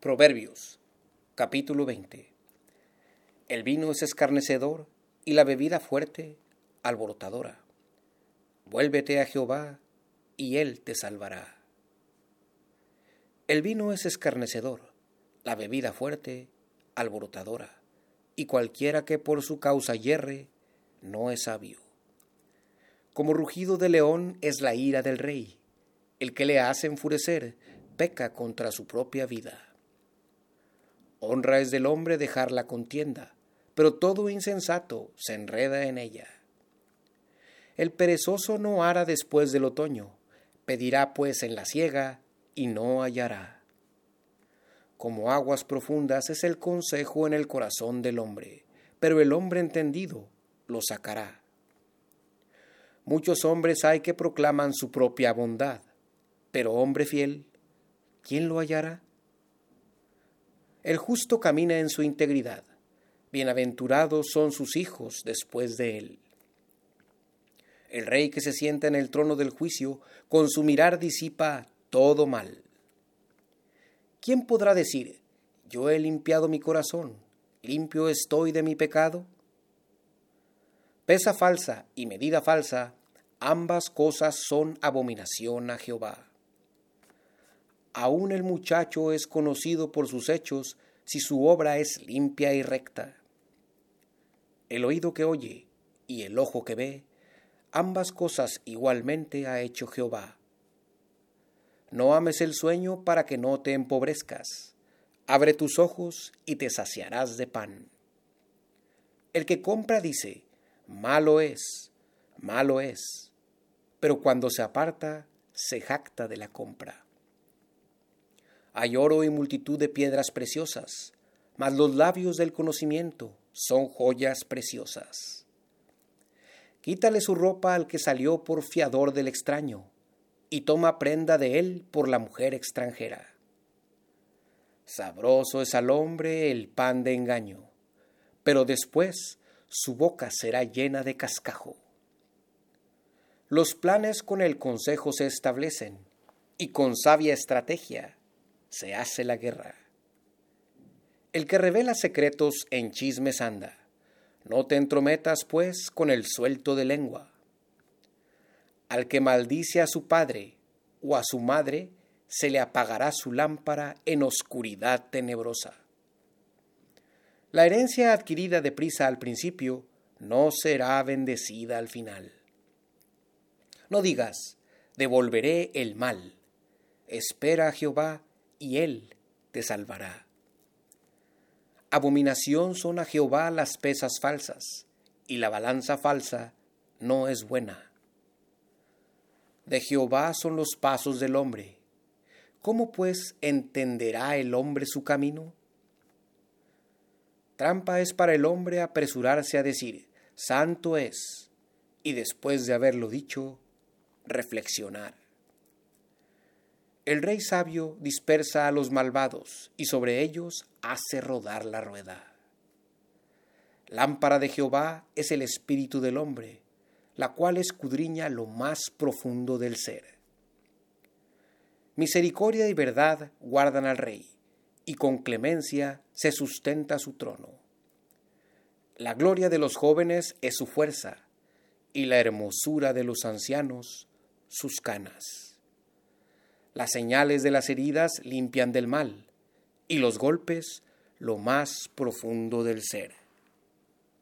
Proverbios, capítulo 20. El vino es escarnecedor y la bebida fuerte, alborotadora. Vuélvete a Jehová y él te salvará. El vino es escarnecedor, la bebida fuerte, alborotadora, y cualquiera que por su causa yerre, no es sabio. Como rugido de león es la ira del rey, el que le hace enfurecer peca contra su propia vida. Honra es del hombre dejar la contienda, pero todo insensato se enreda en ella. El perezoso no hará después del otoño, pedirá pues en la siega y no hallará. Como aguas profundas es el consejo en el corazón del hombre, pero el hombre entendido lo sacará. Muchos hombres hay que proclaman su propia bondad, pero hombre fiel, ¿quién lo hallará? El justo camina en su integridad. Bienaventurados son sus hijos después de él. El rey que se sienta en el trono del juicio, con su mirar disipa todo mal. ¿Quién podrá decir, yo he limpiado mi corazón, limpio estoy de mi pecado? Pesa falsa y medida falsa, ambas cosas son abominación a Jehová. Aún el muchacho es conocido por sus hechos si su obra es limpia y recta. El oído que oye y el ojo que ve, ambas cosas igualmente ha hecho Jehová. No ames el sueño para que no te empobrezcas. Abre tus ojos y te saciarás de pan. El que compra dice, malo es, malo es, pero cuando se aparta, se jacta de la compra. Hay oro y multitud de piedras preciosas, mas los labios del conocimiento son joyas preciosas. Quítale su ropa al que salió por fiador del extraño, y toma prenda de él por la mujer extranjera. Sabroso es al hombre el pan de engaño, pero después su boca será llena de cascajo. Los planes con el consejo se establecen, y con sabia estrategia se hace la guerra. El que revela secretos en chismes anda. No te entrometas, pues, con el suelto de lengua. Al que maldice a su padre o a su madre, se le apagará su lámpara en oscuridad tenebrosa. La herencia adquirida deprisa al principio no será bendecida al final. No digas, devolveré el mal. Espera a Jehová y él te salvará. Abominación son a Jehová las pesas falsas, y la balanza falsa no es buena. De Jehová son los pasos del hombre. ¿Cómo pues entenderá el hombre su camino? Trampa es para el hombre apresurarse a decir, santo es, y después de haberlo dicho, reflexionar. El rey sabio dispersa a los malvados y sobre ellos hace rodar la rueda. Lámpara de Jehová es el espíritu del hombre, la cual escudriña lo más profundo del ser. Misericordia y verdad guardan al rey, y con clemencia se sustenta su trono. La gloria de los jóvenes es su fuerza, y la hermosura de los ancianos sus canas. Las señales de las heridas limpian del mal y los golpes lo más profundo del ser.